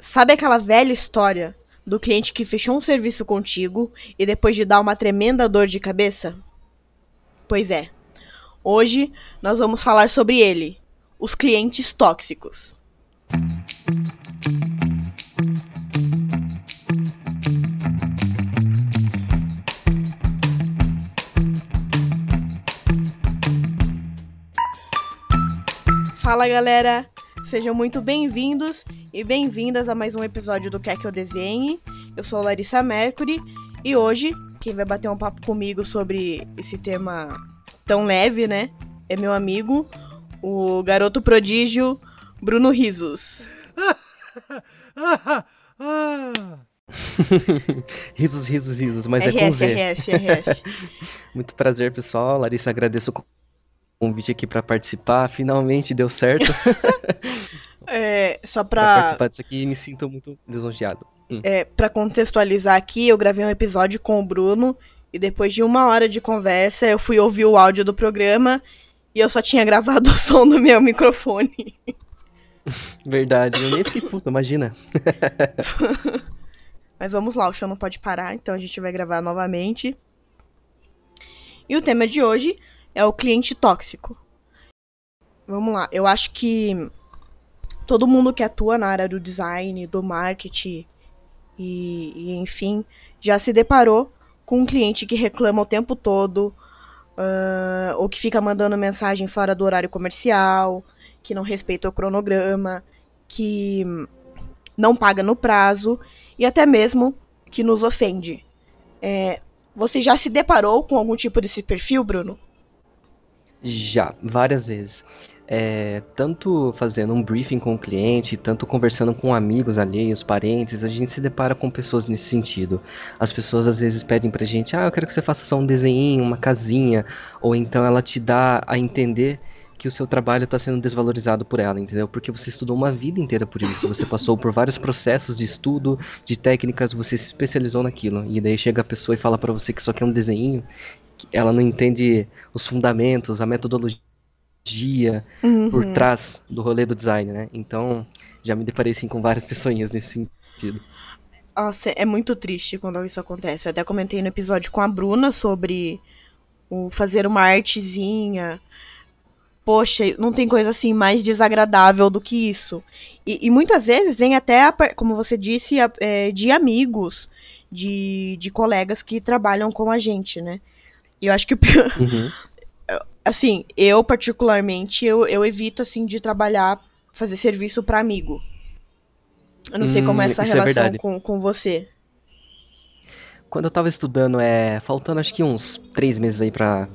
Sabe aquela velha história do cliente que fechou um serviço contigo e depois de dar uma tremenda dor de cabeça? Pois é. Hoje nós vamos falar sobre ele, os clientes tóxicos. Fala galera, sejam muito bem-vindos e bem-vindas a mais um episódio do Quer Que Eu Desenhe. Eu sou a Larissa Mercury e hoje quem vai bater um papo comigo sobre esse tema tão leve, né? É meu amigo, o garoto prodígio Bruno Risos. risos, risos, risos, mas RS, é com Z. RS, RS. Muito prazer, pessoal. Larissa, agradeço o convite aqui para participar. Finalmente deu certo. É, só Pra pra, participar disso aqui, me sinto muito lisonjeado. Hum. é, pra contextualizar aqui, eu gravei um episódio com o Bruno e depois de uma hora de conversa eu fui ouvir o áudio do programa e eu só tinha gravado o som no meu microfone. Verdade, eu nem fiquei puto, imagina. Mas vamos lá, o show não pode parar, então a gente vai gravar novamente. E o tema de hoje é o cliente tóxico. Vamos lá, eu acho que todo mundo que atua na área do design, do marketing e, e, enfim, já se deparou com um cliente que reclama o tempo todo, ah, ou que fica mandando mensagem fora do horário comercial, que não respeita o cronograma, que não paga no prazo e até mesmo que nos ofende. É, você já se deparou com algum tipo desse perfil, Bruno? Já, várias vezes. É, tanto fazendo um briefing com o cliente, tanto conversando com amigos alheios, parentes, a gente se depara com pessoas nesse sentido. As pessoas às vezes pedem pra gente, ah, eu quero que você faça só um desenho, uma casinha, ou então ela te dá a entender que o seu trabalho está sendo desvalorizado por ela, entendeu? Porque você estudou uma vida inteira por isso, você passou por vários processos de estudo, de técnicas, você se especializou naquilo, e daí chega a pessoa e fala pra você que só quer um desenho, ela não entende os fundamentos, a metodologia por Uhum. trás do rolê do design, né? Então, já me deparei sim com várias pessoinhas nesse sentido. Nossa, é muito triste quando isso acontece. Eu até comentei no episódio com a Bruna sobre o fazer uma artezinha. Poxa, não tem coisa assim mais desagradável do que isso. E, e muitas vezes vem até, a como você disse, a- é, de amigos, de, de colegas que trabalham com a gente, né? E eu acho que o pior, Uhum. assim, eu particularmente, eu, eu evito, assim, de trabalhar, fazer serviço pra amigo. Eu não sei como é Hum, essa é relação verdade. com, com você. Quando eu tava estudando, é, faltando acho que uns três meses aí pra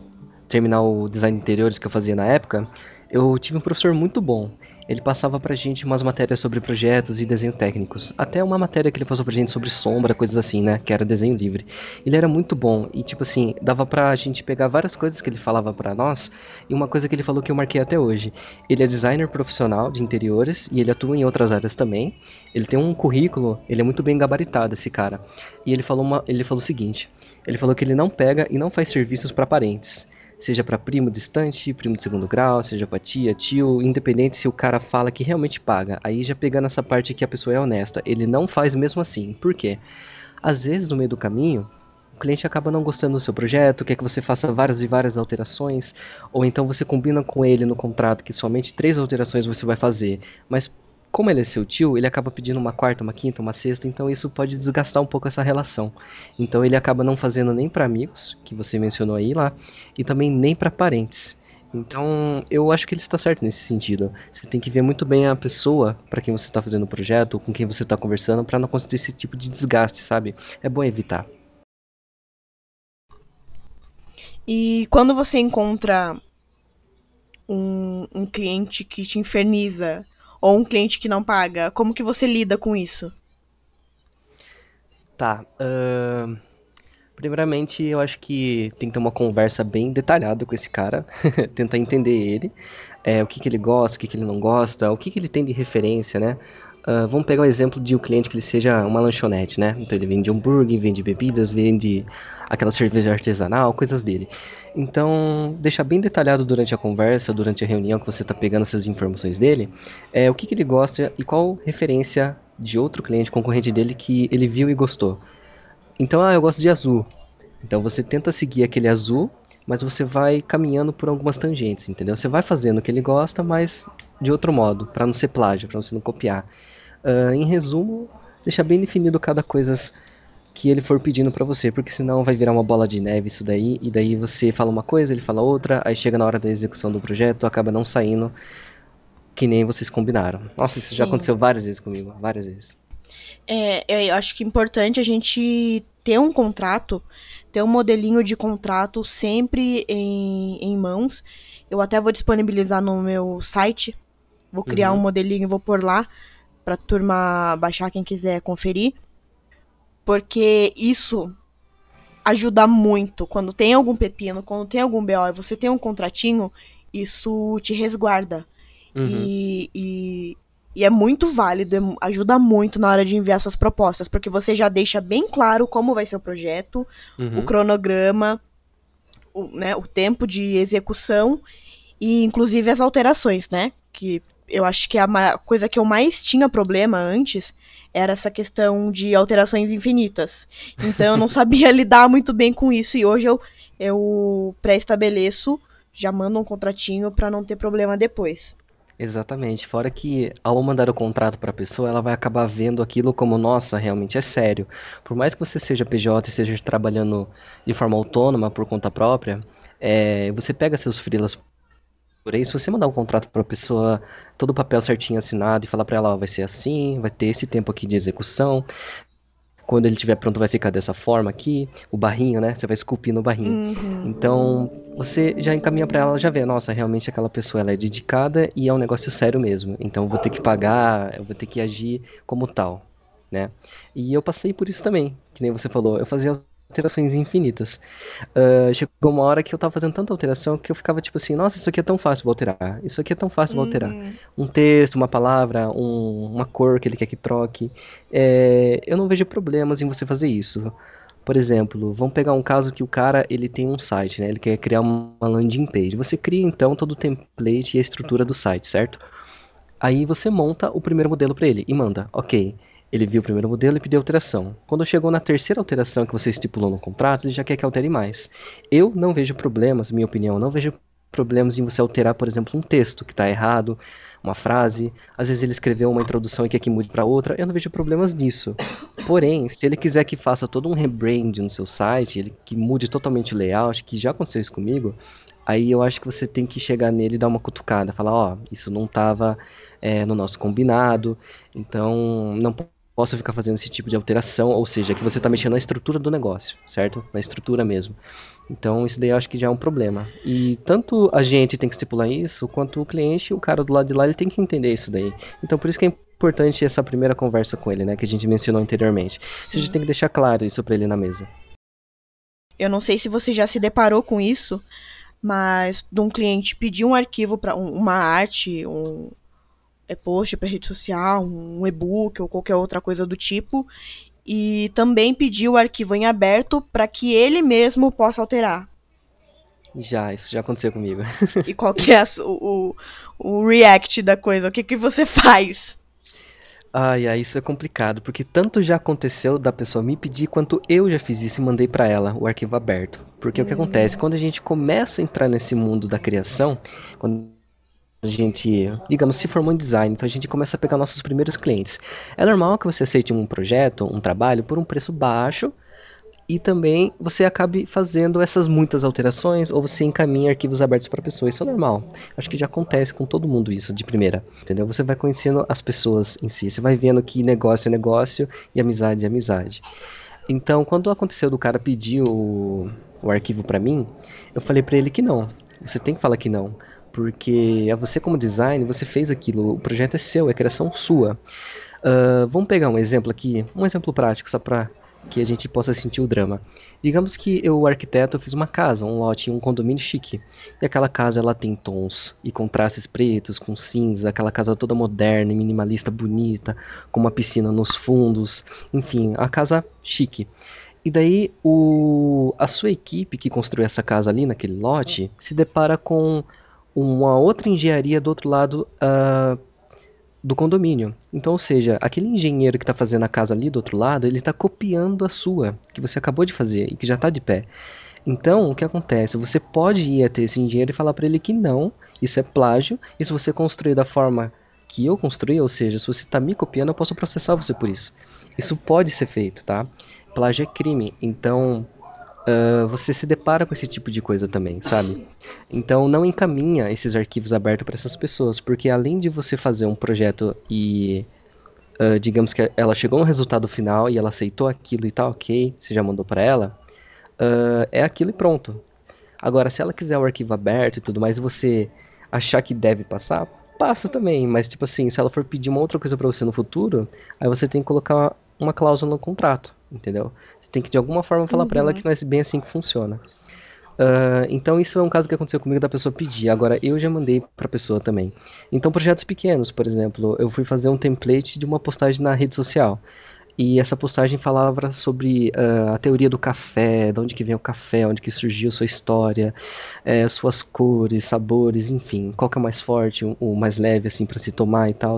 terminar o design de interiores que eu fazia na época, eu tive um professor muito bom. Ele passava pra gente umas matérias sobre projetos e desenho técnicos. Até uma matéria que ele passou pra gente sobre sombra, coisas assim, né? Que era desenho livre. Ele era muito bom e, tipo assim, dava pra gente pegar várias coisas que ele falava pra nós. E uma coisa que ele falou que eu marquei até hoje. Ele é designer profissional de interiores e ele atua em outras áreas também. Ele tem um currículo, ele é muito bem gabaritado, esse cara. E ele falou, uma, ele falou o seguinte: ele falou que ele não pega e não faz serviços para parentes. Seja para primo distante, primo de segundo grau, seja para tia, tio, independente se o cara fala que realmente paga. Aí já pegando essa parte que a pessoa é honesta, ele não faz mesmo assim. Por quê? Às vezes no meio do caminho, o cliente acaba não gostando do seu projeto, quer que você faça várias e várias alterações, ou então você combina com ele no contrato que somente três alterações você vai fazer, mas como ele é seu tio, ele acaba pedindo uma quarta, uma quinta, uma sexta, então isso pode desgastar um pouco essa relação. Então ele acaba não fazendo nem para amigos, que você mencionou aí lá, e também nem para parentes. Então, eu acho que ele está certo nesse sentido. Você tem que ver muito bem a pessoa para quem você está fazendo o projeto, com quem você está conversando, para não acontecer esse tipo de desgaste, sabe? É bom evitar. E quando você encontra um, um cliente que te inferniza ou um cliente que não paga, como que você lida com isso? Tá. ahn, primeiramente, eu acho que tem que ter uma conversa bem detalhada com esse cara, tentar entender ele, é, o que que ele gosta, o que que ele não gosta, o que que ele tem de referência, né? Uh, vamos pegar o exemplo de um cliente que ele seja uma lanchonete, né? Então ele vende hambúrguer, vende bebidas, vende aquela cerveja artesanal, coisas dele. Então, deixar bem detalhado durante a conversa, durante a reunião que você está pegando essas informações dele, é o que, que ele gosta e qual referência de outro cliente concorrente dele que ele viu e gostou. Então, ah, eu gosto de azul. Então você tenta seguir aquele azul, mas você vai caminhando por algumas tangentes, entendeu? Você vai fazendo o que ele gosta, mas de outro modo, para não ser plágio, para você não copiar. Uh, em resumo, deixar bem definido cada coisa que ele for pedindo para você, porque senão vai virar uma bola de neve isso daí, e daí você fala uma coisa, ele fala outra, aí chega na hora da execução do projeto, acaba não saindo que nem vocês combinaram. Nossa, isso Sim. já aconteceu várias vezes comigo, várias vezes. É, eu acho que é importante a gente ter um contrato, ter um modelinho de contrato sempre em, em mãos. Eu até vou disponibilizar no meu site, vou criar uhum. um modelinho e vou pôr lá para turma baixar quem quiser conferir, porque isso ajuda muito. Quando tem algum pepino, quando tem algum BO e você tem um contratinho, isso te resguarda. Uhum. E, e, e, é muito válido, é, ajuda muito na hora de enviar suas propostas, porque você já deixa bem claro como vai ser o projeto, uhum. o cronograma, o, né, o tempo de execução e inclusive as alterações, né? Que eu acho que a coisa que eu mais tinha problema antes era essa questão de alterações infinitas. Então eu não sabia lidar muito bem com isso e hoje eu, eu pré-estabeleço, já mando um contratinho para não ter problema depois. Exatamente. Fora que ao mandar o contrato para a pessoa, ela vai acabar vendo aquilo como, nossa, realmente é sério. Por mais que você seja PJ e esteja trabalhando de forma autônoma por conta própria, é, você pega seus freelas Porém, se você mandar um contrato para a pessoa, todo o papel certinho assinado e falar para ela, ó, vai ser assim, vai ter esse tempo aqui de execução, quando ele estiver pronto vai ficar dessa forma aqui, o barrinho, né? Você vai esculpir no barrinho. Uhum. Então, você já encaminha para ela, já vê, nossa, realmente aquela pessoa ela é dedicada e é um negócio sério mesmo. Então, eu vou ter que pagar, eu vou ter que agir como tal, né? E eu passei por isso também, que nem você falou. Eu fazia alterações infinitas. Uh, chegou uma hora que eu tava fazendo tanta alteração que eu ficava tipo assim, nossa, isso aqui é tão fácil de alterar. Isso aqui é tão fácil de alterar. Uhum. Um texto, uma palavra, um, uma cor que ele quer que troque. É, eu não vejo problemas em você fazer isso. Por exemplo, vamos pegar um caso que o cara ele tem um site, né? Ele quer criar uma landing page. Você cria então todo o template e a estrutura do site, certo? Aí você monta o primeiro modelo para ele e manda, ok. Ele viu o primeiro modelo e pediu alteração. Quando chegou na terceira alteração que você estipulou no contrato, ele já quer que altere mais. Eu não vejo problemas, minha opinião, não vejo problemas em você alterar, por exemplo, um texto que está errado, uma frase. Às vezes ele escreveu uma introdução e quer que mude para outra. Eu não vejo problemas nisso. Porém, se ele quiser que faça todo um rebrand no seu site, ele que mude totalmente o layout, que já aconteceu isso comigo, aí eu acho que você tem que chegar nele e dar uma cutucada, falar, ó, oh, isso não estava é, eh, no nosso combinado, então não possa ficar fazendo esse tipo de alteração, ou seja, que você está mexendo na estrutura do negócio, certo? Na estrutura mesmo. Então isso daí eu acho que já é um problema. E tanto a gente tem que estipular isso, quanto o cliente, o cara do lado de lá, ele tem que entender isso daí. Então por isso que é importante essa primeira conversa com ele, né, que a gente mencionou anteriormente. Sim. A gente tem que deixar claro isso para ele na mesa. Eu não sei se você já se deparou com isso, mas de um cliente pedir um arquivo para um, uma arte, um, post para rede social, um e-book ou qualquer outra coisa do tipo. E também pedir o arquivo em aberto para que ele mesmo possa alterar. Já, isso já aconteceu comigo. e qual que é o, o, o react da coisa? O que, que você faz? Ai, ai, isso é complicado, porque tanto já aconteceu da pessoa me pedir, quanto eu já fiz isso e mandei para ela o arquivo aberto. Porque hum. o que acontece? Quando a gente começa a entrar nesse mundo da criação, quando a gente, digamos, se formou em design, então a gente começa a pegar nossos primeiros clientes. É normal que você aceite um projeto, um trabalho por um preço baixo e também você acabe fazendo essas muitas alterações ou você encaminha arquivos abertos para pessoas. Isso é normal. Acho que já acontece com todo mundo isso de primeira, entendeu? Você vai conhecendo as pessoas em si, você vai vendo que negócio é negócio e amizade é amizade. Então, quando aconteceu do cara pedir o, o arquivo para mim, eu falei para ele que não. Você tem que falar que não porque é você como design, você fez aquilo, o projeto é seu, é criação sua. Uh, vamos pegar um exemplo aqui, um exemplo prático, só para que a gente possa sentir o drama. Digamos que eu, arquiteto, fiz uma casa, um lote, um condomínio chique. E aquela casa ela tem tons e contrastes pretos com cinza, aquela casa toda moderna minimalista, bonita, com uma piscina nos fundos, enfim, a casa chique. E daí o, a sua equipe que construiu essa casa ali naquele lote se depara com uma outra engenharia do outro lado uh, do condomínio. Então, ou seja, aquele engenheiro que está fazendo a casa ali do outro lado, ele está copiando a sua, que você acabou de fazer e que já está de pé. Então, o que acontece? Você pode ir até esse engenheiro e falar para ele que não, isso é plágio, e se você construir da forma que eu construí, ou seja, se você está me copiando, eu posso processar você por isso. Isso pode ser feito, tá? Plágio é crime, então uh, você se depara com esse tipo de coisa também, sabe? Então não encaminha esses arquivos abertos para essas pessoas, porque além de você fazer um projeto e uh, digamos que ela chegou a um resultado final e ela aceitou aquilo e tá ok, você já mandou para ela, uh, é aquilo e pronto. Agora, se ela quiser o arquivo aberto e tudo mais, você achar que deve passar, passa também, mas tipo assim, se ela for pedir uma outra coisa para você no futuro, aí você tem que colocar uma cláusula no contrato, entendeu? Você tem que de alguma forma falar uhum. para ela que não é bem assim que funciona. Uh, então isso é um caso que aconteceu comigo da pessoa pedir. Agora eu já mandei para a pessoa também. Então projetos pequenos, por exemplo, eu fui fazer um template de uma postagem na rede social. E essa postagem falava sobre uh, a teoria do café, de onde que vem o café, onde que surgiu sua história, é, suas cores, sabores, enfim, qual que é o mais forte, o, o mais leve assim para se tomar e tal.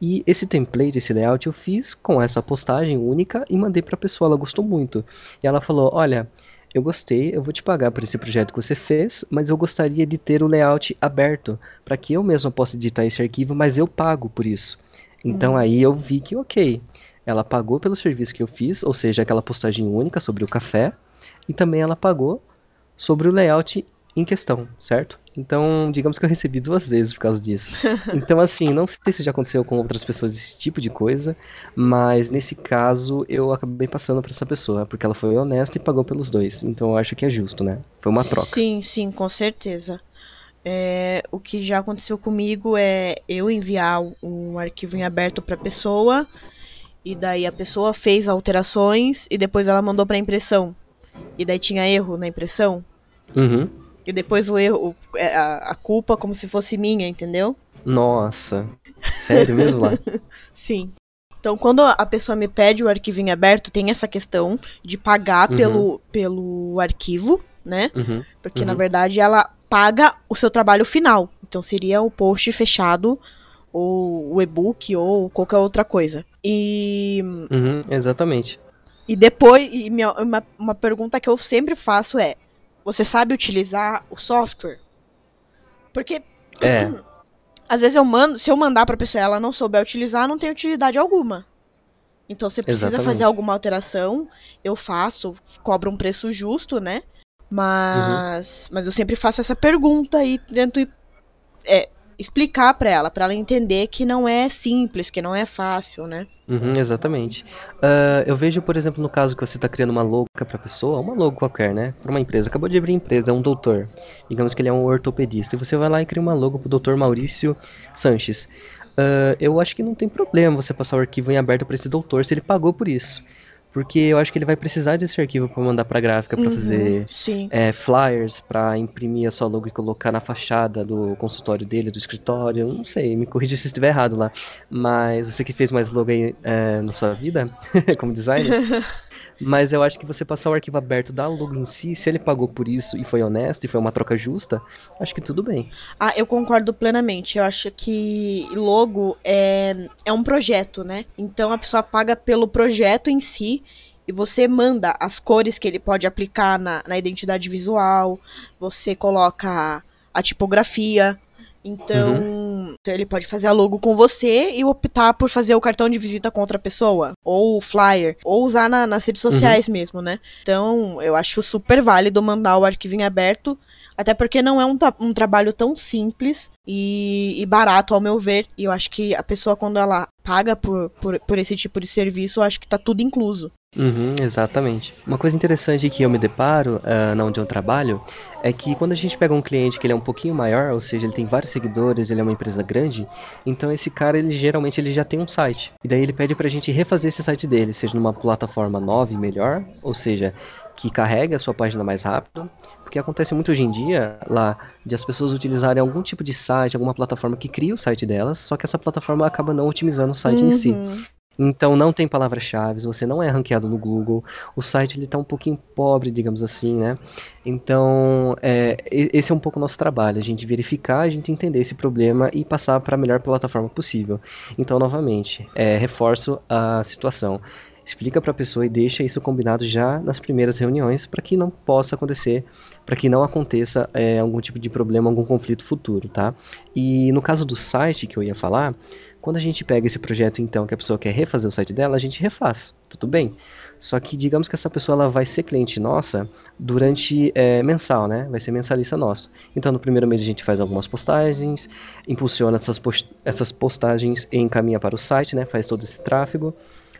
E esse template, esse layout eu fiz com essa postagem única e mandei para a pessoa, ela gostou muito. E ela falou: "Olha, eu gostei, eu vou te pagar por esse projeto que você fez, mas eu gostaria de ter o layout aberto, para que eu mesmo possa editar esse arquivo, mas eu pago por isso. Então hum. aí eu vi que ok, ela pagou pelo serviço que eu fiz, ou seja, aquela postagem única sobre o café, e também ela pagou sobre o layout em questão, certo? Então, digamos que eu recebi duas vezes por causa disso. Então, assim, não sei se já aconteceu com outras pessoas esse tipo de coisa, mas nesse caso eu acabei passando para essa pessoa, porque ela foi honesta e pagou pelos dois. Então, eu acho que é justo, né? Foi uma troca. Sim, sim, com certeza. É, o que já aconteceu comigo é eu enviar um arquivo em aberto para a pessoa e daí a pessoa fez alterações e depois ela mandou pra impressão. E daí tinha erro na impressão. Uhum. E depois o erro, é, a, a culpa como se fosse minha, entendeu? Nossa. Sério mesmo lá? Sim. Então, quando a pessoa me pede o arquivo em aberto, tem essa questão de pagar uhum. pelo, pelo arquivo, né? Uhum. Porque, na uhum. verdade, ela paga o seu trabalho final. Então, seria o post fechado ou o e-book, ou qualquer outra coisa. E. Uhum, exatamente. E depois, e minha, uma, uma pergunta que eu sempre faço é: você sabe utilizar o software? Porque. É. Às vezes eu mando, se eu mandar pra pessoa e ela não souber utilizar, não tem utilidade alguma. Então, você precisa Exatamente. fazer alguma alteração, eu faço, cobro um preço justo, né? Mas, uhum. mas eu sempre faço essa pergunta e tento é, explicar para ela, para ela entender que não é simples, que não é fácil, né? Uhum, exatamente. Uh, eu vejo, por exemplo, no caso que você está criando uma logo para pessoa, uma logo qualquer, né? Para uma empresa. Acabou de abrir empresa, é um doutor. Digamos que ele é um ortopedista. E você vai lá e cria uma logo pro doutor Maurício Sanches. Uh, eu acho que não tem problema você passar o arquivo em aberto para esse doutor se ele pagou por isso porque eu acho que ele vai precisar desse arquivo para mandar para gráfica para uhum, fazer é, flyers, para imprimir a sua logo e colocar na fachada do consultório dele, do escritório. Não sei, me corrija se estiver errado lá. Mas você que fez mais logo aí é, na sua vida, como designer, Mas eu acho que você passar o arquivo aberto da logo em si, se ele pagou por isso e foi honesto e foi uma troca justa, acho que tudo bem. Ah, eu concordo plenamente. Eu acho que logo é, é um projeto, né? Então a pessoa paga pelo projeto em si e você manda as cores que ele pode aplicar na, na identidade visual, você coloca a tipografia, então, uhum. então, ele pode fazer a logo com você e optar por fazer o cartão de visita com outra pessoa, ou o flyer, ou usar na, nas redes sociais uhum. mesmo, né? Então, eu acho super válido mandar o arquivo em aberto, até porque não é um, um trabalho tão simples e, e, barato, ao meu ver. E eu acho que a pessoa, quando ela paga por, por, por esse tipo de serviço, eu acho que tá tudo incluso. Uhum, exatamente. Uma coisa interessante que eu me deparo uh, na onde eu trabalho é que quando a gente pega um cliente que ele é um pouquinho maior, ou seja, ele tem vários seguidores, ele é uma empresa grande, então esse cara ele geralmente ele já tem um site. E daí ele pede pra gente refazer esse site dele, seja numa plataforma nova e melhor, ou seja, que carregue a sua página mais rápido, porque acontece muito hoje em dia lá de as pessoas utilizarem algum tipo de site, alguma plataforma que cria o site delas, só que essa plataforma acaba não otimizando o site uhum. em si. Então não tem palavras-chave, você não é ranqueado no Google, o site ele tá um pouquinho pobre, digamos assim, né? Então é, esse é um pouco o nosso trabalho, a gente verificar, a gente entender esse problema e passar para a melhor plataforma possível. Então novamente, é, reforço a situação explica para a pessoa e deixa isso combinado já nas primeiras reuniões para que não possa acontecer, para que não aconteça é, algum tipo de problema, algum conflito futuro, tá? E no caso do site que eu ia falar, quando a gente pega esse projeto então que a pessoa quer refazer o site dela, a gente refaz, tudo bem? Só que digamos que essa pessoa ela vai ser cliente nossa durante é, mensal, né? Vai ser mensalista nosso. Então no primeiro mês a gente faz algumas postagens, impulsiona essas, post essas postagens e encaminha para o site, né? Faz todo esse tráfego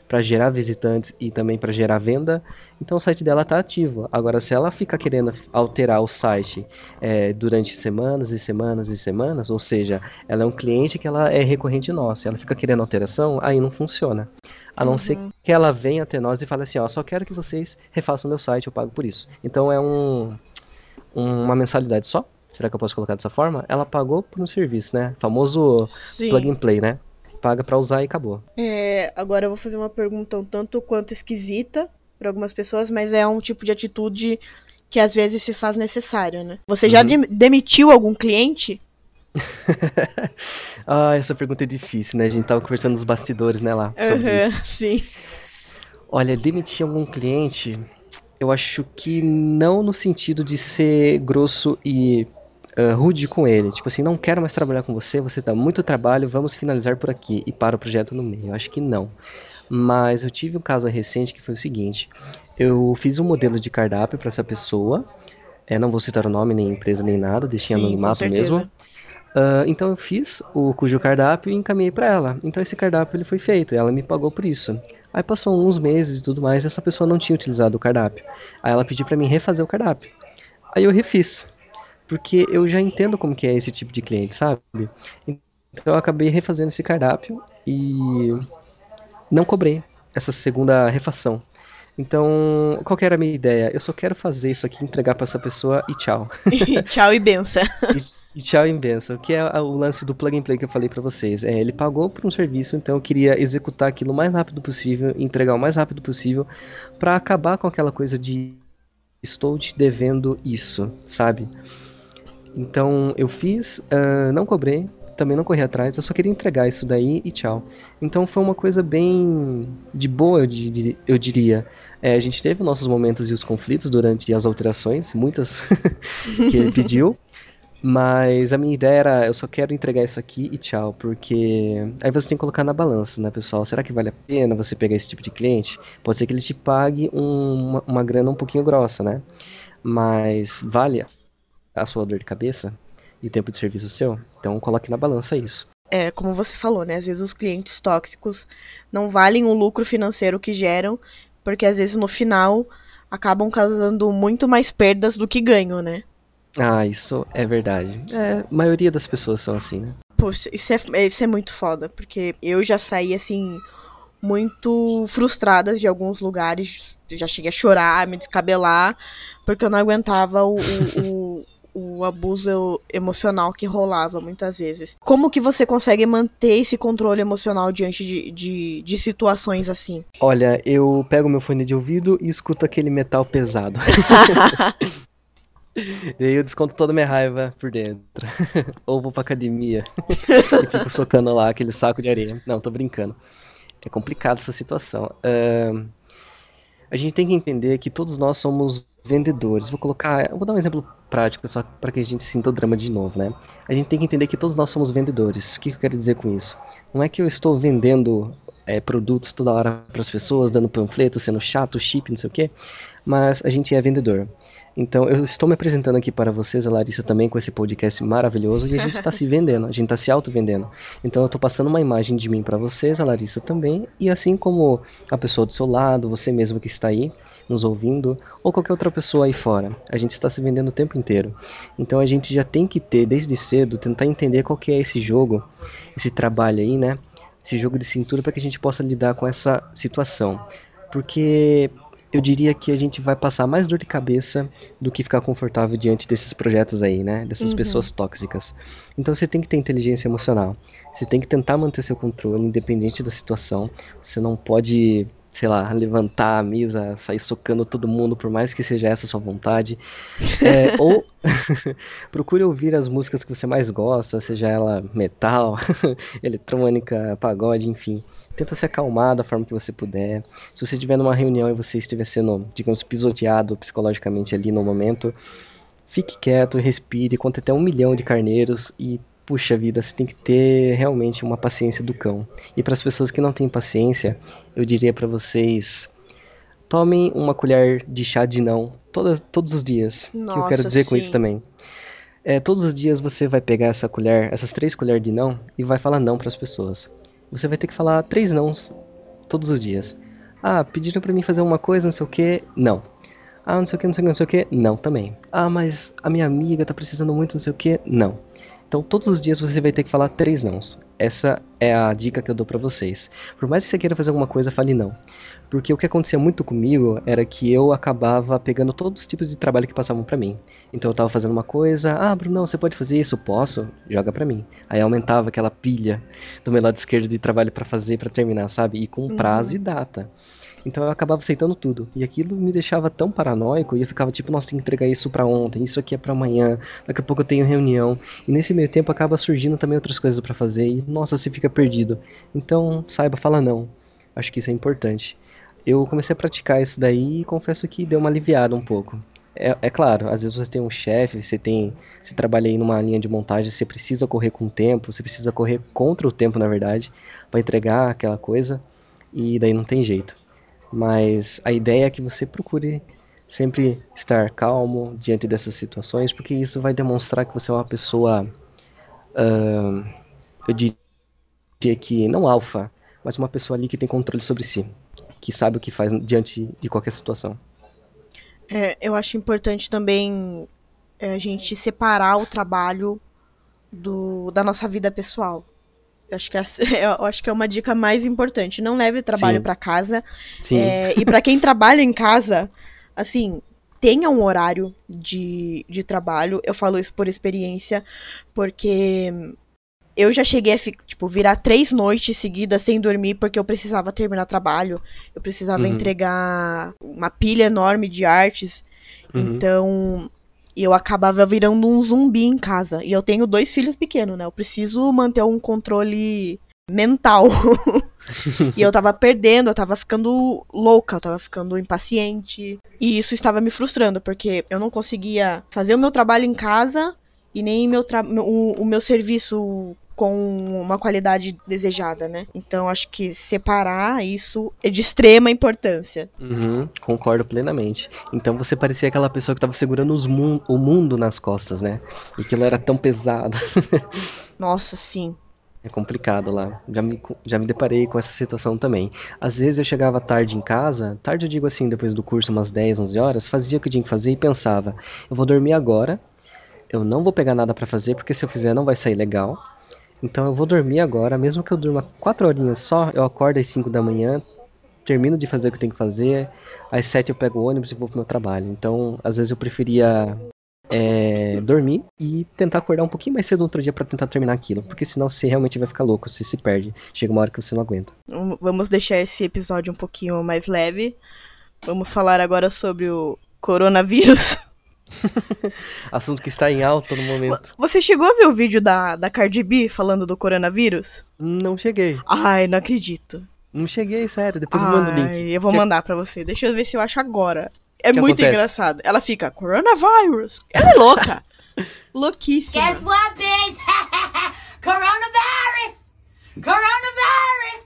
para gerar visitantes e também para gerar venda, então o site dela está ativo. Agora, se ela ficar querendo alterar o site é, durante semanas e semanas e semanas, ou seja, ela é um cliente que ela é recorrente nosso, ela fica querendo alteração, aí não funciona. A não uhum. ser que ela venha até nós e fale assim, ó, só quero que vocês refaçam meu site, eu pago por isso. Então é um, uma mensalidade só. Será que eu posso colocar dessa forma? Ela pagou por um serviço, né? Famoso Sim. plug and play, né? Paga para usar e acabou. É, agora eu vou fazer uma pergunta um tanto quanto esquisita para algumas pessoas, mas é um tipo de atitude que às vezes se faz necessário, né? Você já uhum. demitiu algum cliente? ah, essa pergunta é difícil, né? A gente tava conversando nos bastidores, né, lá, sobre uhum, isso. Sim. Olha, demitir algum cliente, eu acho que não no sentido de ser grosso e uh, rude com ele. Tipo assim, não quero mais trabalhar com você, você dá muito trabalho, vamos finalizar por aqui. E para o projeto no meio. Eu acho que não. Mas eu tive um caso recente que foi o seguinte: eu fiz um modelo de cardápio para essa pessoa. É, não vou citar o nome, nem empresa, nem nada, deixei Sim, anonimato mesmo. Uh, então eu fiz o cujo cardápio e encaminhei para ela. Então esse cardápio ele foi feito, ela me pagou por isso. Aí passou uns meses e tudo mais, essa pessoa não tinha utilizado o cardápio. Aí ela pediu para mim refazer o cardápio. Aí eu refiz porque eu já entendo como que é esse tipo de cliente, sabe? Então eu acabei refazendo esse cardápio e não cobrei essa segunda refação. Então, qual que era a minha ideia? Eu só quero fazer isso aqui, entregar para essa pessoa e tchau. tchau e benção. E, e, tchau e benção. Que é o lance do plug and play que eu falei para vocês. É, ele pagou por um serviço, então eu queria executar aquilo o mais rápido possível, entregar o mais rápido possível, para acabar com aquela coisa de estou te devendo isso, sabe? Então eu fiz, uh, não cobrei, também não corri atrás, eu só queria entregar isso daí e tchau. Então foi uma coisa bem de boa, eu, diria. É, a gente teve nossos momentos e os conflitos durante as alterações, muitas que ele pediu. Mas a minha ideia era, eu só quero entregar isso aqui e tchau, porque aí você tem que colocar na balança, né, pessoal? Será que vale a pena você pegar esse tipo de cliente? Pode ser que ele te pague um, uma, uma grana um pouquinho grossa, né? Mas vale a sua dor de cabeça e o tempo de serviço seu. Então coloque na balança isso. É, como você falou, né? Às vezes os clientes tóxicos não valem o lucro financeiro que geram, porque às vezes no final acabam causando muito mais perdas do que ganho, né? Ah, isso é verdade. É, a maioria das pessoas são assim, né? Poxa, isso é, isso é muito foda, porque eu já saí assim, muito frustrada de alguns lugares. Já cheguei a chorar, me descabelar, porque eu não aguentava o, o, o o abuso emocional que rolava muitas vezes. Como que você consegue manter esse controle emocional diante de, de, de situações assim? Olha, eu pego meu fone de ouvido e escuto aquele metal pesado. E aí eu desconto toda a minha raiva por dentro. Ou vou pra academia e fico socando lá aquele saco de areia. Não, tô brincando. É complicado essa situação. Uh, a gente tem que entender que todos nós somos vendedores. Vou colocar, vou dar um exemplo prático só para que a gente sinta o drama de novo, né? A gente tem que entender que todos nós somos vendedores. O que eu quero dizer com isso? Não é que eu estou vendendo é, produtos toda hora para as pessoas, dando panfleto, sendo chato, chip, não sei o quê, mas a gente é vendedor. Então eu estou me apresentando aqui para vocês, a Larissa também, com esse podcast maravilhoso, e a gente está se vendendo, a gente está se auto-vendendo. Então eu estou passando uma imagem de mim para vocês, a Larissa também, e assim como a pessoa do seu lado, você mesmo que está aí nos ouvindo, ou qualquer outra pessoa aí fora, a gente está se vendendo o tempo inteiro. Então a gente já tem que ter, desde cedo, tentar entender qual que é esse jogo, esse trabalho aí, né? Esse jogo de cintura para que a gente possa lidar com essa situação. Porque eu diria que a gente vai passar mais dor de cabeça do que ficar confortável diante desses projetos aí, né? Dessas uhum. pessoas tóxicas. Então você tem que ter inteligência emocional. Você tem que tentar manter seu controle, independente da situação. Você não pode, sei lá, levantar a mesa, sair socando todo mundo, por mais que seja essa a sua vontade. É, ou procure ouvir as músicas que você mais gosta, seja ela metal, eletrônica, pagode, enfim tenta se acalmar da forma que você puder. Se você estiver numa reunião e você estiver sendo, digamos, pisoteado psicologicamente ali no momento, fique quieto, respire, conte até um milhão de carneiros e puxa vida, você tem que ter realmente uma paciência do cão. E para as pessoas que não têm paciência, eu diria para vocês tomem uma colher de chá de não todas, todos os dias. O que eu quero dizer sim. com isso também? É, todos os dias você vai pegar essa colher, essas três colheres de não e vai falar não para as pessoas você vai ter que falar três nãos todos os dias. Ah, pediram para mim fazer uma coisa, não sei o que, não. Ah, não sei o que, não sei o que, não sei o que, não também. Ah, mas a minha amiga tá precisando muito, não sei o que, não. Então, todos os dias você vai ter que falar três nãos. Essa é a dica que eu dou para vocês. Por mais que você queira fazer alguma coisa, fale não. Porque o que acontecia muito comigo era que eu acabava pegando todos os tipos de trabalho que passavam para mim. Então eu tava fazendo uma coisa, ah, Bruno, você pode fazer isso? Posso? Joga para mim. Aí aumentava aquela pilha do meu lado esquerdo de trabalho para fazer, para terminar, sabe? E com prazo uhum. e data. Então eu acabava aceitando tudo. E aquilo me deixava tão paranoico e eu ficava tipo, nossa, tem que entregar isso para ontem, isso aqui é para amanhã, daqui a pouco eu tenho reunião. E nesse meio tempo acaba surgindo também outras coisas para fazer e nossa, você fica perdido. Então, saiba falar não. Acho que isso é importante. Eu comecei a praticar isso daí e confesso que deu uma aliviada um pouco. É, é, claro, às vezes você tem um chefe, você tem. Você trabalha aí numa linha de montagem, você precisa correr com o tempo, você precisa correr contra o tempo, na verdade, para entregar aquela coisa, e daí não tem jeito. Mas a ideia é que você procure sempre estar calmo diante dessas situações, porque isso vai demonstrar que você é uma pessoa, uh, eu diria que não alfa, mas uma pessoa ali que tem controle sobre si, que sabe o que faz diante de qualquer situação. É, eu acho importante também é, a gente separar o trabalho do, da nossa vida pessoal. Eu acho que, eu acho que é uma dica mais importante. Não leve trabalho para casa. Sim. É, e para quem trabalha em casa, assim, tenha um horário de, de trabalho. Eu falo isso por experiência, porque eu já cheguei a tipo, virar três noites seguidas sem dormir porque eu precisava terminar trabalho. Eu precisava uhum. entregar uma pilha enorme de artes. Uhum. Então, e eu acabava virando um zumbi em casa. E eu tenho dois filhos pequenos, né? Eu preciso manter um controle mental. e eu tava perdendo, eu tava ficando louca, eu tava ficando impaciente. E isso estava me frustrando, porque eu não conseguia fazer o meu trabalho em casa e nem meu o, o meu serviço com uma qualidade desejada, né? Então acho que separar isso é de extrema importância. Uhum, concordo plenamente. Então você parecia aquela pessoa que estava segurando mun o mundo nas costas, né? E aquilo era tão pesado. Nossa, sim. É complicado lá. Já me, já me deparei com essa situação também. Às vezes eu chegava tarde em casa, tarde eu digo assim, depois do curso, umas 10, 11 horas, fazia o que tinha que fazer e pensava: eu vou dormir agora, eu não vou pegar nada para fazer, porque se eu fizer não vai sair legal. Então eu vou dormir agora, mesmo que eu durma 4 horinhas só, eu acordo às 5 da manhã, termino de fazer o que eu tenho que fazer, às 7 eu pego o ônibus e vou pro meu trabalho. Então, às vezes eu preferia é, dormir e tentar acordar um pouquinho mais cedo outro dia para tentar terminar aquilo, porque senão você realmente vai ficar louco, você se perde. Chega uma hora que você não aguenta. Vamos deixar esse episódio um pouquinho mais leve. Vamos falar agora sobre o coronavírus. Assunto que está em alta no momento. Você chegou a ver o vídeo da, da Cardi B falando do coronavírus? Não cheguei. Ai, não acredito. Não cheguei, sério. Depois Ai, eu mando o link. Eu vou que... mandar pra você. Deixa eu ver se eu acho agora. É que muito acontece? engraçado. Ela fica, coronavirus. Ela é louca. Louquíssima. Guess what, bitch? coronavirus! Coronavirus!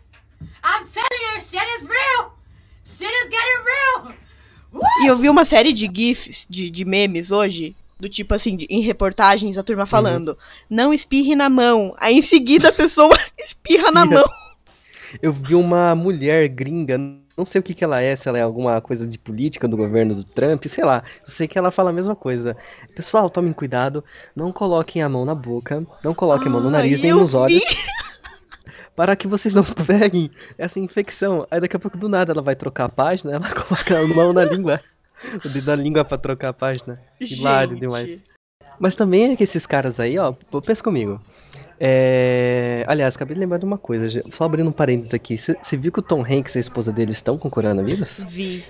I'm shit is real! Shit is getting real! E eu vi uma série de GIFs, de, de memes hoje, do tipo assim, de, em reportagens, a turma falando: uhum. não espirre na mão. Aí em seguida a pessoa espirra na mão. Eu vi uma mulher gringa, não sei o que, que ela é, se ela é alguma coisa de política do governo do Trump, sei lá. Eu sei que ela fala a mesma coisa. Pessoal, tomem cuidado, não coloquem a mão na boca, não coloquem a mão no nariz nem nos olhos. para que vocês não peguem essa infecção. Aí daqui a pouco do nada ela vai trocar a página, ela coloca a mão na língua. O dedo na língua pra trocar a página. Hilário demais. Mas também é que esses caras aí, ó, pensa comigo. É... Aliás, acabei de lembrar de uma coisa, só abrindo um parênteses aqui. Você viu que o Tom Hanks e a esposa dele estão com coronavírus? Vi.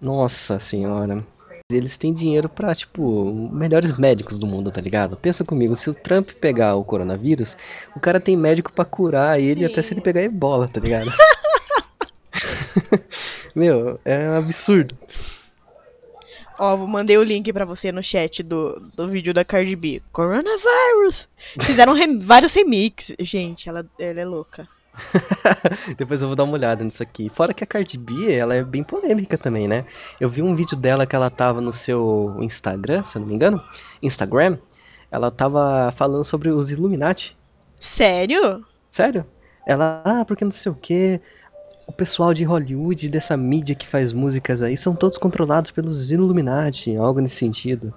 Nossa senhora. Eles têm dinheiro pra, tipo, melhores médicos do mundo, tá ligado? Pensa comigo, se o Trump pegar o coronavírus, o cara tem médico para curar ele Sim. até se ele pegar ebola, tá ligado? Meu, é um absurdo. Ó, mandei o link para você no chat do, do vídeo da Cardi B. Coronavirus! Fizeram rem vários remixes. Gente, ela, ela é louca. Depois eu vou dar uma olhada nisso aqui. Fora que a Cardi B, ela é bem polêmica também, né? Eu vi um vídeo dela que ela tava no seu Instagram, se eu não me engano. Instagram. Ela tava falando sobre os Illuminati. Sério? Sério? Ela, ah, porque não sei o que o pessoal de Hollywood, dessa mídia que faz músicas aí, são todos controlados pelos Illuminati, algo nesse sentido.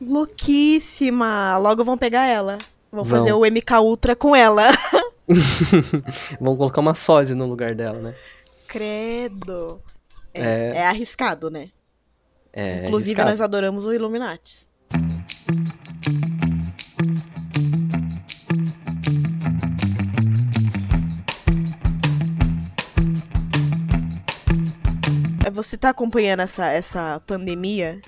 Louquíssima! Logo vão pegar ela. Vão, vão. fazer o MK Ultra com ela. vão colocar uma sósia no lugar dela, né? Credo. É, é... é arriscado, né? É, Inclusive, arriscado. nós adoramos o Illuminati. você está acompanhando essa, essa pandemia,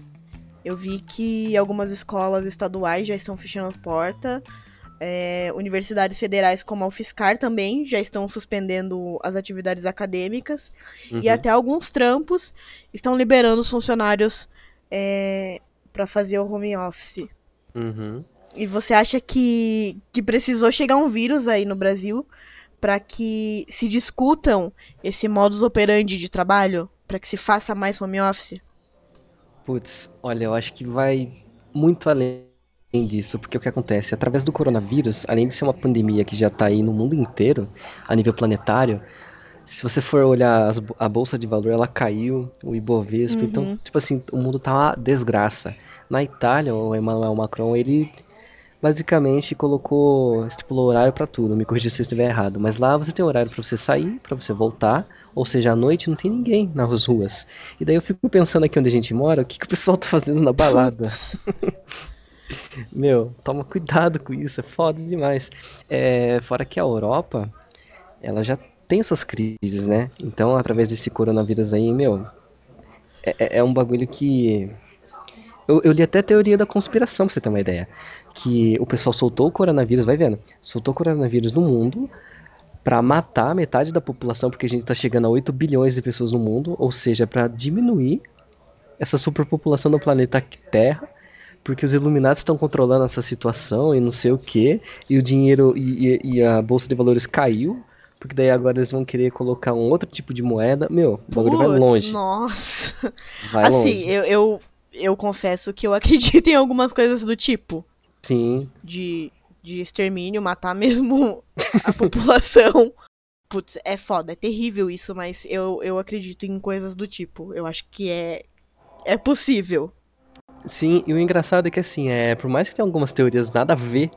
eu vi que algumas escolas estaduais já estão fechando a porta. É, universidades federais como a UFSCar também já estão suspendendo as atividades acadêmicas uhum. e até alguns trampos estão liberando os funcionários é, para fazer o home office. Uhum. E você acha que, que precisou chegar um vírus aí no Brasil para que se discutam esse modus operandi de trabalho? para que se faça mais home office? Putz, olha, eu acho que vai muito além disso, porque o que acontece? Através do coronavírus, além de ser uma pandemia que já está aí no mundo inteiro, a nível planetário, se você for olhar as, a bolsa de valor, ela caiu, o Ibovespa, então, uhum. então, tipo assim, o mundo tá uma desgraça. Na Itália, o Emmanuel Macron, ele basicamente colocou, estipulou horário para tudo, me corrija se eu estiver errado, mas lá você tem horário para você sair, para você voltar, ou seja, à noite não tem ninguém nas ruas. E daí eu fico pensando aqui onde a gente mora, o que, que o pessoal tá fazendo na balada? meu, toma cuidado com isso, é foda demais. É, fora que a Europa, ela já tem suas crises, né? Então, através desse coronavírus aí, meu, é, é, é um bagulho que eu, eu, li até a teoria da conspiração, pra você ter uma ideia. Que o pessoal soltou o coronavírus, vai vendo, soltou o coronavírus no mundo para matar metade da população, porque a gente tá chegando a 8 bilhões de pessoas no mundo, ou seja, para diminuir essa superpopulação no planeta Terra, porque os Illuminati estão controlando essa situação e não sei o que, e o dinheiro e, e, e, a bolsa de valores caiu, porque daí agora eles vão querer colocar um outro tipo de moeda. Meu, o bagulho vai longe. Nossa. Vai assim, longe. Eu, eu eu confesso que eu acredito em algumas coisas do tipo. Sim. De, de extermínio, matar mesmo a população. Putz, é foda, é terrível isso, mas eu, eu acredito em coisas do tipo. Eu acho que é, é possível. Sim, e o engraçado é que assim, é, por mais que tenha algumas teorias nada a ver,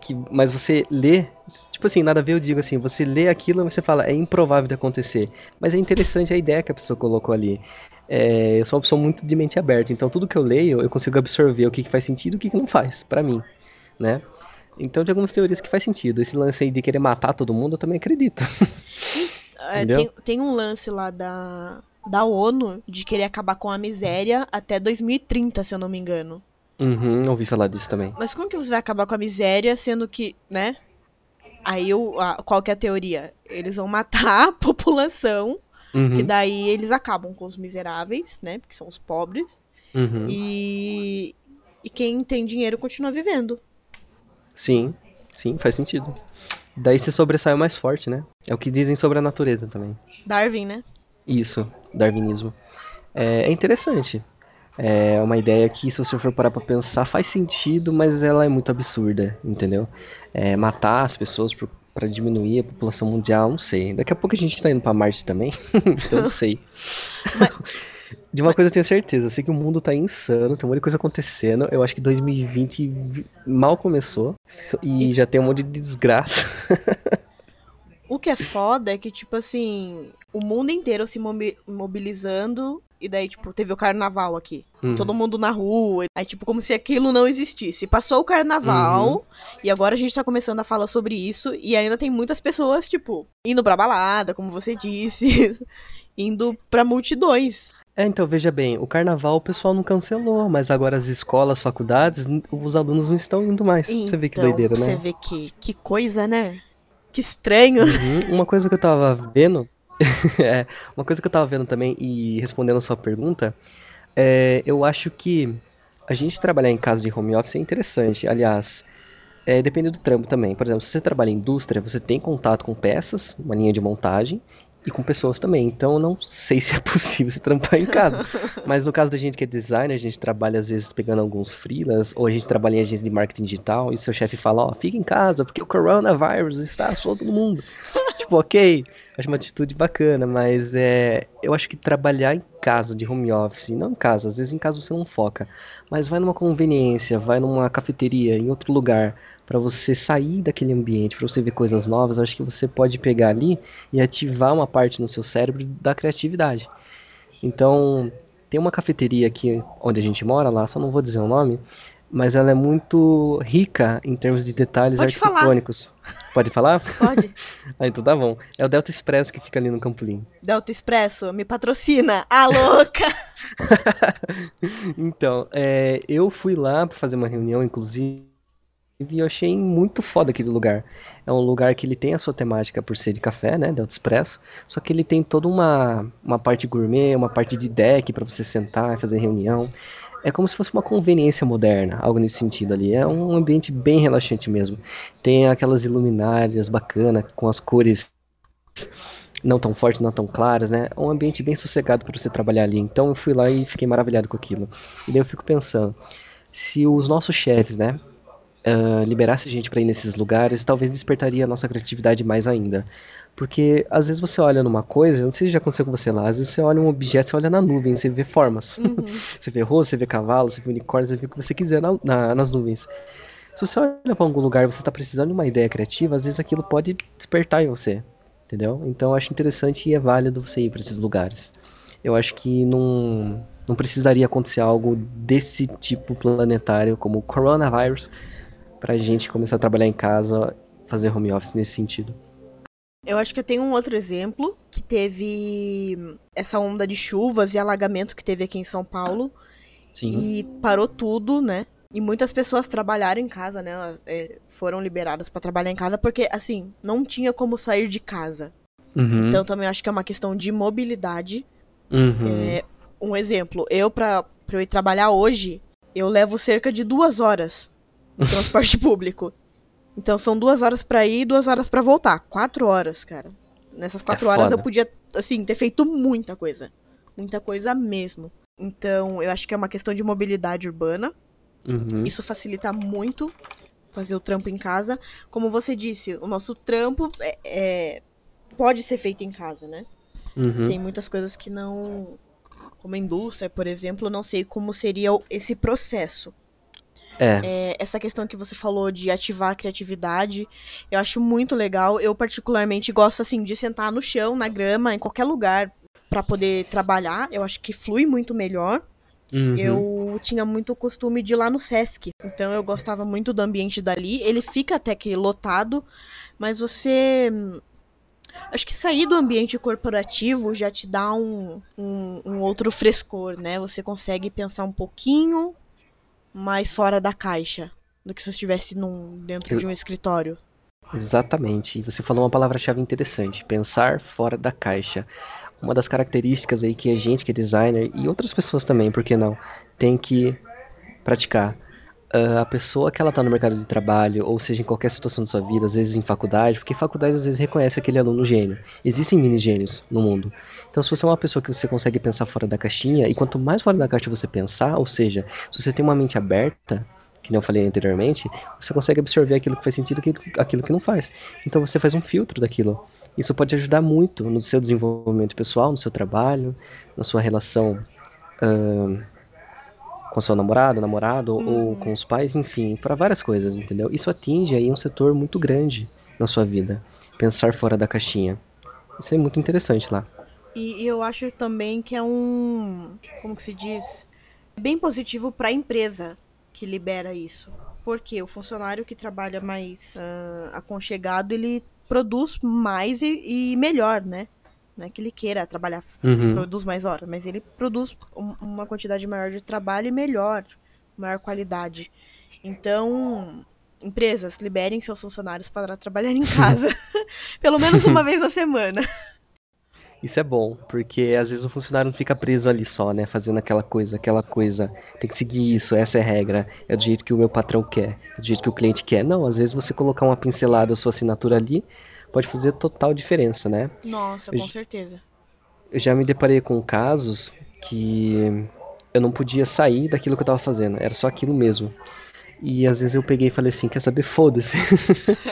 que, mas você lê, tipo assim, nada a ver, eu digo assim, você lê aquilo e você fala, é improvável de acontecer. Mas é interessante a ideia que a pessoa colocou ali. É, eu sou uma pessoa muito de mente aberta, então tudo que eu leio eu consigo absorver o que, que faz sentido e o que, que não faz, para mim, né? Então tem algumas teorias que faz sentido. Esse lance aí de querer matar todo mundo, eu também acredito. É, tem, tem um lance lá da, da ONU de querer acabar com a miséria até 2030, se eu não me engano. Uhum, ouvi falar disso também. Mas como que você vai acabar com a miséria, sendo que, né? Aí eu, a, qual que é a teoria? Eles vão matar a população Uhum. Que daí eles acabam com os miseráveis, né? Porque são os pobres. Uhum. E, e quem tem dinheiro continua vivendo. Sim, sim, faz sentido. Daí se sobressai o mais forte, né? É o que dizem sobre a natureza também. Darwin, né? Isso, darwinismo. É, é interessante. É uma ideia que, se você for parar pra pensar, faz sentido, mas ela é muito absurda, entendeu? É, matar as pessoas para diminuir a população mundial, não sei. Daqui a pouco a gente tá indo pra Marte também, então não sei. Mas... De uma coisa eu tenho certeza, eu sei que o mundo tá insano, tem um monte de coisa acontecendo. Eu acho que 2020 mal começou e já tem um monte de desgraça. O que é foda é que, tipo assim, o mundo inteiro se mobilizando e daí, tipo, teve o carnaval aqui. Uhum. Todo mundo na rua. Aí, tipo, como se aquilo não existisse. Passou o carnaval uhum. e agora a gente tá começando a falar sobre isso. E ainda tem muitas pessoas, tipo, indo pra balada, como você disse. indo pra multidões. É, então veja bem, o carnaval o pessoal não cancelou, mas agora as escolas, faculdades, os alunos não estão indo mais. Então, você vê que então, doideira, né? Você vê que, que coisa, né? Que estranho. Uhum. Uma coisa que eu tava vendo. é, uma coisa que eu tava vendo também e respondendo a sua pergunta, é, eu acho que a gente trabalhar em casa de home office é interessante. Aliás, é, depende do trampo também. Por exemplo, se você trabalha em indústria, você tem contato com peças, uma linha de montagem, e com pessoas também. Então não sei se é possível se trampar em casa. Mas no caso da gente que é designer, a gente trabalha às vezes pegando alguns freelas, ou a gente trabalha em agência de marketing digital, e seu chefe fala, ó, oh, fica em casa, porque o coronavírus está todo mundo. tipo, ok, acho uma atitude bacana, mas é, eu acho que trabalhar em casa, de home office, não em casa, às vezes em casa você não foca, mas vai numa conveniência, vai numa cafeteria, em outro lugar, para você sair daquele ambiente, para você ver coisas novas, acho que você pode pegar ali e ativar uma parte no seu cérebro da criatividade. Então, tem uma cafeteria aqui onde a gente mora lá, só não vou dizer o nome, mas ela é muito rica em termos de detalhes Pode arquitetônicos. Falar. Pode falar? Pode. ah, então tá bom. É o Delta Expresso que fica ali no Campolim. Delta Expresso, me patrocina. Ah, louca! então, é, eu fui lá para fazer uma reunião, inclusive, e eu achei muito foda aquele lugar. É um lugar que ele tem a sua temática por ser de café, né, Delta Expresso, só que ele tem toda uma, uma parte gourmet, uma parte de deck para você sentar e fazer reunião é como se fosse uma conveniência moderna, algo nesse sentido ali. É um ambiente bem relaxante mesmo. Tem aquelas iluminárias bacanas, com as cores não tão fortes, não tão claras, né? É um ambiente bem sossegado para você trabalhar ali. Então eu fui lá e fiquei maravilhado com aquilo. E daí eu fico pensando, se os nossos chefes, né, uh, liberasse a gente para ir nesses lugares, talvez despertaria a nossa criatividade mais ainda. Porque às vezes você olha numa coisa, não sei se já aconteceu com você lá, às vezes você olha um objeto, você olha na nuvem, você vê formas. Uhum. você vê rosto, você vê cavalo, você vê unicórnio, você vê o que você quiser na, na, nas nuvens. Se você olha para algum lugar e você está precisando de uma ideia criativa, às vezes aquilo pode despertar em você, entendeu? Então eu acho interessante e é válido você ir para esses lugares. Eu acho que não, não precisaria acontecer algo desse tipo planetário como o coronavírus para a gente começar a trabalhar em casa, fazer home office nesse sentido. Eu acho que eu tenho um outro exemplo que teve essa onda de chuvas e alagamento que teve aqui em São Paulo. Sim. E parou tudo, né? E muitas pessoas trabalharam em casa, né? É, foram liberadas para trabalhar em casa porque, assim, não tinha como sair de casa. Uhum. Então também acho que é uma questão de mobilidade. Uhum. É, um exemplo, eu pra eu ir trabalhar hoje, eu levo cerca de duas horas transporte público. Então são duas horas para ir e duas horas para voltar. Quatro horas, cara. Nessas quatro é horas foda. eu podia, assim, ter feito muita coisa. Muita coisa mesmo. Então, eu acho que é uma questão de mobilidade urbana. Uhum. Isso facilita muito fazer o trampo em casa. Como você disse, o nosso trampo é, é pode ser feito em casa, né? Uhum. Tem muitas coisas que não. Como a indústria, por exemplo, não sei como seria esse processo. É. é. Essa questão que você falou de ativar a criatividade, eu acho muito legal. Eu, particularmente, gosto, assim, de sentar no chão, na grama, em qualquer lugar, para poder trabalhar. Eu acho que flui muito melhor. Uhum. Eu tinha muito costume de ir lá no Sesc. Então eu gostava muito do ambiente dali. Ele fica até que lotado, mas você. Acho que sair do ambiente corporativo já te dá um, um, um outro frescor, né? Você consegue pensar um pouquinho mais fora da caixa do que se estivesse num, dentro de um escritório. Exatamente. E você falou uma palavra-chave interessante: pensar fora da caixa. Uma das características aí que a gente que é designer e outras pessoas também, por que não, tem que praticar. Uh, a pessoa que ela tá no mercado de trabalho, ou seja, em qualquer situação da sua vida, às vezes em faculdade, porque faculdade às vezes reconhece aquele aluno gênio. Existem mini gênios no mundo. Então, se você é uma pessoa que você consegue pensar fora da caixinha, e quanto mais fora da caixa você pensar, ou seja, se você tem uma mente aberta, que eu falei anteriormente, você consegue absorver aquilo que faz sentido e aquilo que não faz. Então você faz um filtro daquilo. Isso pode ajudar muito no seu desenvolvimento pessoal, no seu trabalho, na sua relação uh, com seu namorado, namorado uhum. ou com os pais, enfim, para várias coisas, entendeu? Isso atinge aí um setor muito grande na sua vida. Pensar fora da caixinha. Isso é muito interessante lá. E, e eu acho também que é um, como que se diz, bem positivo para a empresa que libera isso. Porque o funcionário que trabalha mais uh, aconchegado, ele produz mais e, e melhor, né? Não é que ele queira trabalhar, uhum. produz mais horas, mas ele produz um, uma quantidade maior de trabalho e melhor, maior qualidade. Então, empresas, liberem seus funcionários para trabalhar em casa, pelo menos uma vez na semana. Isso é bom, porque às vezes o funcionário não fica preso ali só, né? Fazendo aquela coisa, aquela coisa. Tem que seguir isso, essa é a regra. É do jeito que o meu patrão quer, é do jeito que o cliente quer. Não, às vezes você colocar uma pincelada, sua assinatura ali, pode fazer total diferença, né? Nossa, com certeza. Eu já me deparei com casos que eu não podia sair daquilo que eu tava fazendo, era só aquilo mesmo. E às vezes eu peguei e falei assim: quer saber? Foda-se.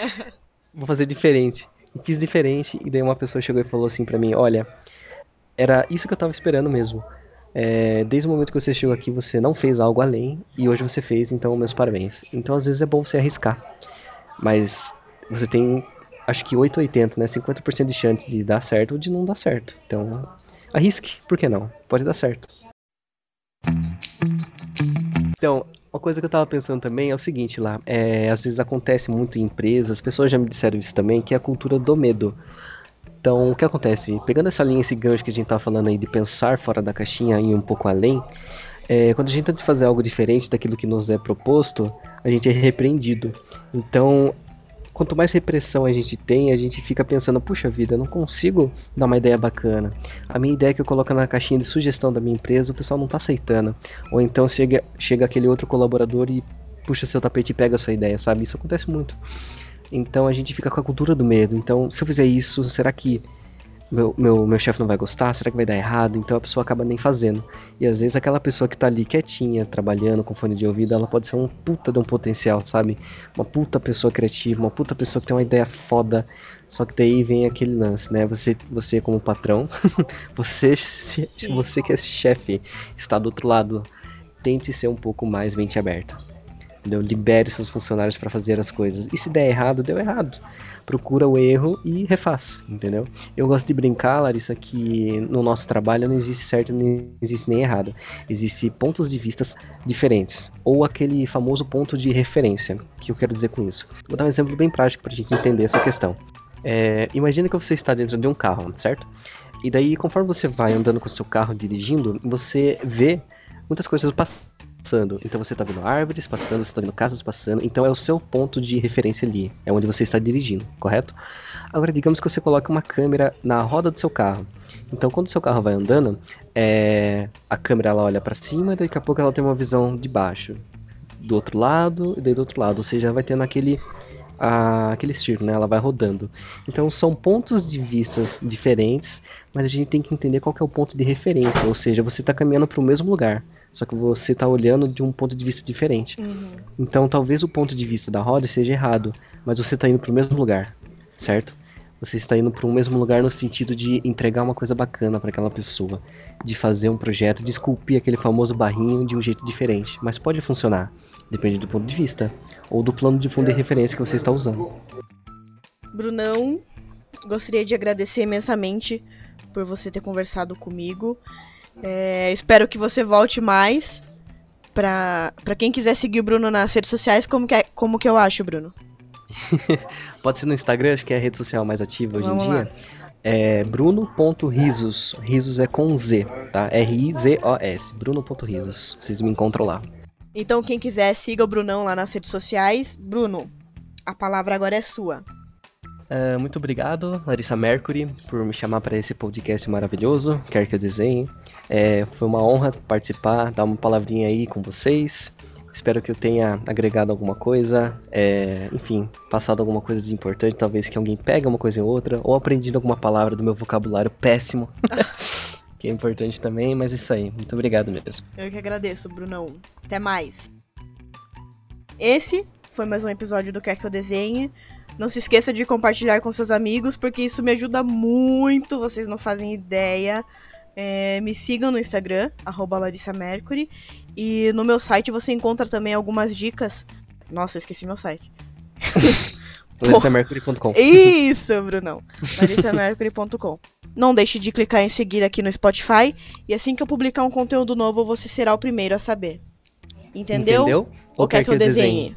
Vou fazer diferente fiz diferente, e daí uma pessoa chegou e falou assim para mim, olha, era isso que eu tava esperando mesmo. É, desde o momento que você chegou aqui, você não fez algo além, e hoje você fez, então meus parabéns. Então às vezes é bom você arriscar, mas você tem, acho que 880, né, 50% de chance de dar certo ou de não dar certo. Então arrisque, por que não? Pode dar certo. Então, uma coisa que eu tava pensando também é o seguinte lá, é, às vezes acontece muito em empresas, as pessoas já me disseram isso também, que é a cultura do medo. Então, o que acontece? Pegando essa linha, esse gancho que a gente tá falando aí de pensar fora da caixinha e um pouco além, é, quando a gente tenta fazer algo diferente daquilo que nos é proposto, a gente é repreendido. Então, quanto mais repressão a gente tem, a gente fica pensando, puxa vida, eu não consigo dar uma ideia bacana. A minha ideia que eu coloco na caixinha de sugestão da minha empresa, o pessoal não está aceitando. Ou então chega, chega aquele outro colaborador e puxa seu tapete e pega a sua ideia, sabe? Isso acontece muito. Então a gente fica com a cultura do medo. Então, se eu fizer isso, será que meu, meu, meu chefe não vai gostar? Será que vai dar errado? Então a pessoa acaba nem fazendo. E às vezes aquela pessoa que tá ali quietinha, trabalhando com fone de ouvido, ela pode ser um puta de um potencial, sabe? Uma puta pessoa criativa, uma puta pessoa que tem uma ideia foda. Só que daí vem aquele lance, né? Você, você como patrão, você, você que é chefe, está do outro lado. Tente ser um pouco mais mente aberta. Entendeu? Libere seus funcionários para fazer as coisas. E se der errado, deu errado. Procura o erro e refaz, entendeu? Eu gosto de brincar, Larissa, que no nosso trabalho não existe certo nem existe nem errado. Existem pontos de vista diferentes. Ou aquele famoso ponto de referência. Que eu quero dizer com isso? Vou dar um exemplo bem prático para a gente entender essa questão. É, imagina que você está dentro de um carro, certo? E daí, conforme você vai andando com o seu carro dirigindo, você vê muitas coisas passando passando. Então você está vendo árvores passando, você está vendo casas passando. Então é o seu ponto de referência ali. É onde você está dirigindo, correto? Agora, digamos que você coloque uma câmera na roda do seu carro. Então, quando o seu carro vai andando, é... a câmera ela olha para cima e daqui a pouco ela tem uma visão de baixo. Do outro lado e daí do outro lado. Ou seja, vai tendo aquele a, aquele círculo, né? Ela vai rodando. Então são pontos de vistas diferentes, mas a gente tem que entender qual é o ponto de referência, ou seja, você está caminhando para o mesmo lugar, só que você está olhando de um ponto de vista diferente. Uhum. Então talvez o ponto de vista da roda seja errado, mas você está indo para o mesmo lugar, certo? Você está indo para o mesmo lugar no sentido de entregar uma coisa bacana para aquela pessoa, de fazer um projeto, de esculpir aquele famoso barrinho de um jeito diferente, mas pode funcionar. Depende do ponto de vista. Ou do plano de fundo de referência que você está usando. Brunão, gostaria de agradecer imensamente por você ter conversado comigo. É, espero que você volte mais. Pra quem quiser seguir o Bruno nas redes sociais, como que, é, como que eu acho, Bruno? Pode ser no Instagram, acho que é a rede social mais ativa Vamos hoje em lá. dia. É bruno.risos. Risos é com Z, tá? R-I-Z-O-S. Bruno.risos. Vocês me encontram lá. Então, quem quiser, siga o Brunão lá nas redes sociais. Bruno, a palavra agora é sua. Uh, muito obrigado, Larissa Mercury, por me chamar para esse podcast maravilhoso, quer que eu desenhe. É, foi uma honra participar, dar uma palavrinha aí com vocês. Espero que eu tenha agregado alguma coisa, é, enfim, passado alguma coisa de importante, talvez que alguém pegue uma coisa em outra, ou aprendido alguma palavra do meu vocabulário péssimo, que é importante também, mas isso aí. Muito obrigado mesmo. Eu que agradeço, Brunão. Até mais. Esse foi mais um episódio do Quer Que Eu Desenhe. Não se esqueça de compartilhar com seus amigos, porque isso me ajuda muito, vocês não fazem ideia. É, me sigam no Instagram, arroba Larissa Mercury. E no meu site você encontra também algumas dicas. Nossa, esqueci meu site. LarissaMercury.com Isso, Brunão. LarissaMercury.com. Não deixe de clicar em seguir aqui no Spotify. E assim que eu publicar um conteúdo novo, você será o primeiro a saber. Entendeu? Entendeu? Ou quer que eu desenhe?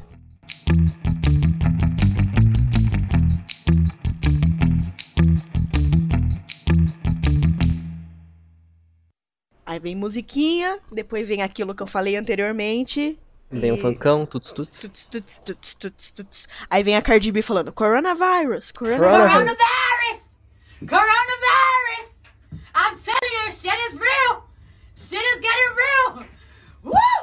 Aí vem musiquinha, depois vem aquilo que eu falei anteriormente. Vem e... um funkão, tuts tuts. Tuts, tuts, tuts, tuts, tuts. Aí vem a Cardi B falando coronavirus, coronavirus. Coronavirus! Coronavirus! I'm telling you, shit is real! Shit is getting real! Woo!